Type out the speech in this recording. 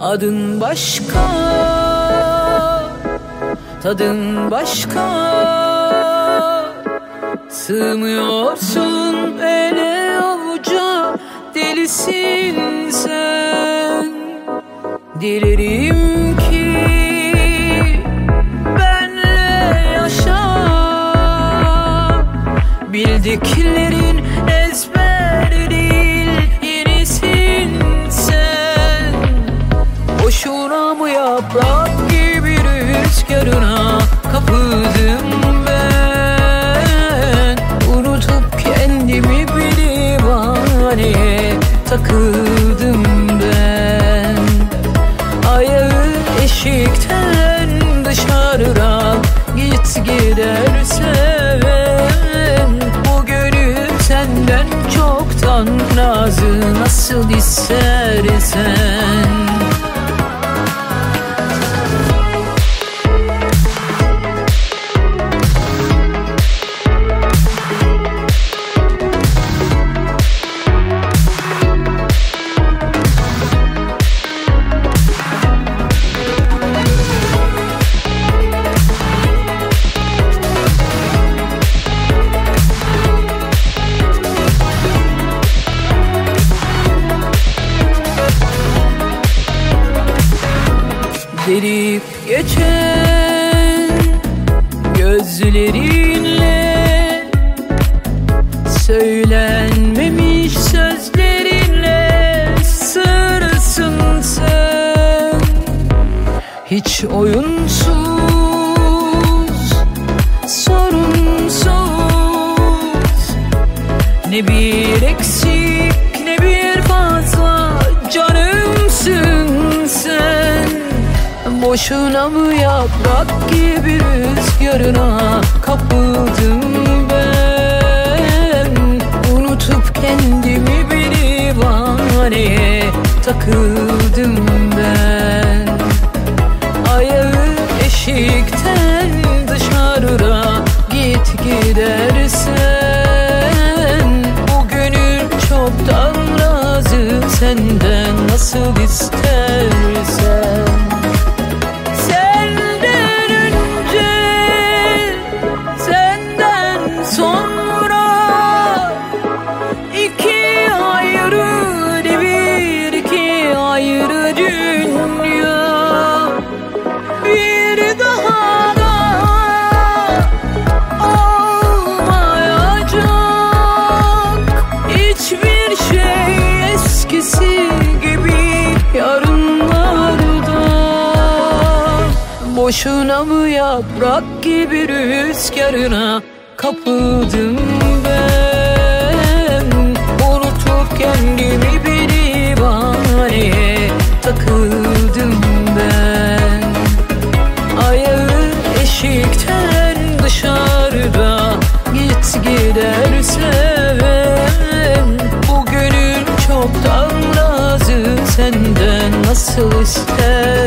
Adın başka Tadın başka. Sığmıyorsun ele avuca Delisin sen. Dilerim ki Benle yaşa. Bildiklerin yaprak gibi rüzgarına kapıldım ben. Unutup kendimi bir divaneye takıldım ben. Ayağı eşikten dışarıda git gidersen. Bu gönül senden çoktan razı nasıl istersen Delip geçen gözlerinle Söylenmemiş sözlerinle sırrısın sen. Hiç oyunsuz, sorunsuz Ne bir eksik Boşuna mı yaprak gibi rüzgarına kapıldım ben. Unutup kendimi bir divaneye takıldım ben. Ayağı eşikten dışarıda git gidersen. Bu gönül çoktan razı senden nasıl istersen Boşuna mı yaprak gibi rüzgarına kapıldım ben? Unutup kendimi bir divaneye takıldım ben. Ayağı eşikten dışarıda git gidersen Bu gönül çoktan razı senden nasıl ister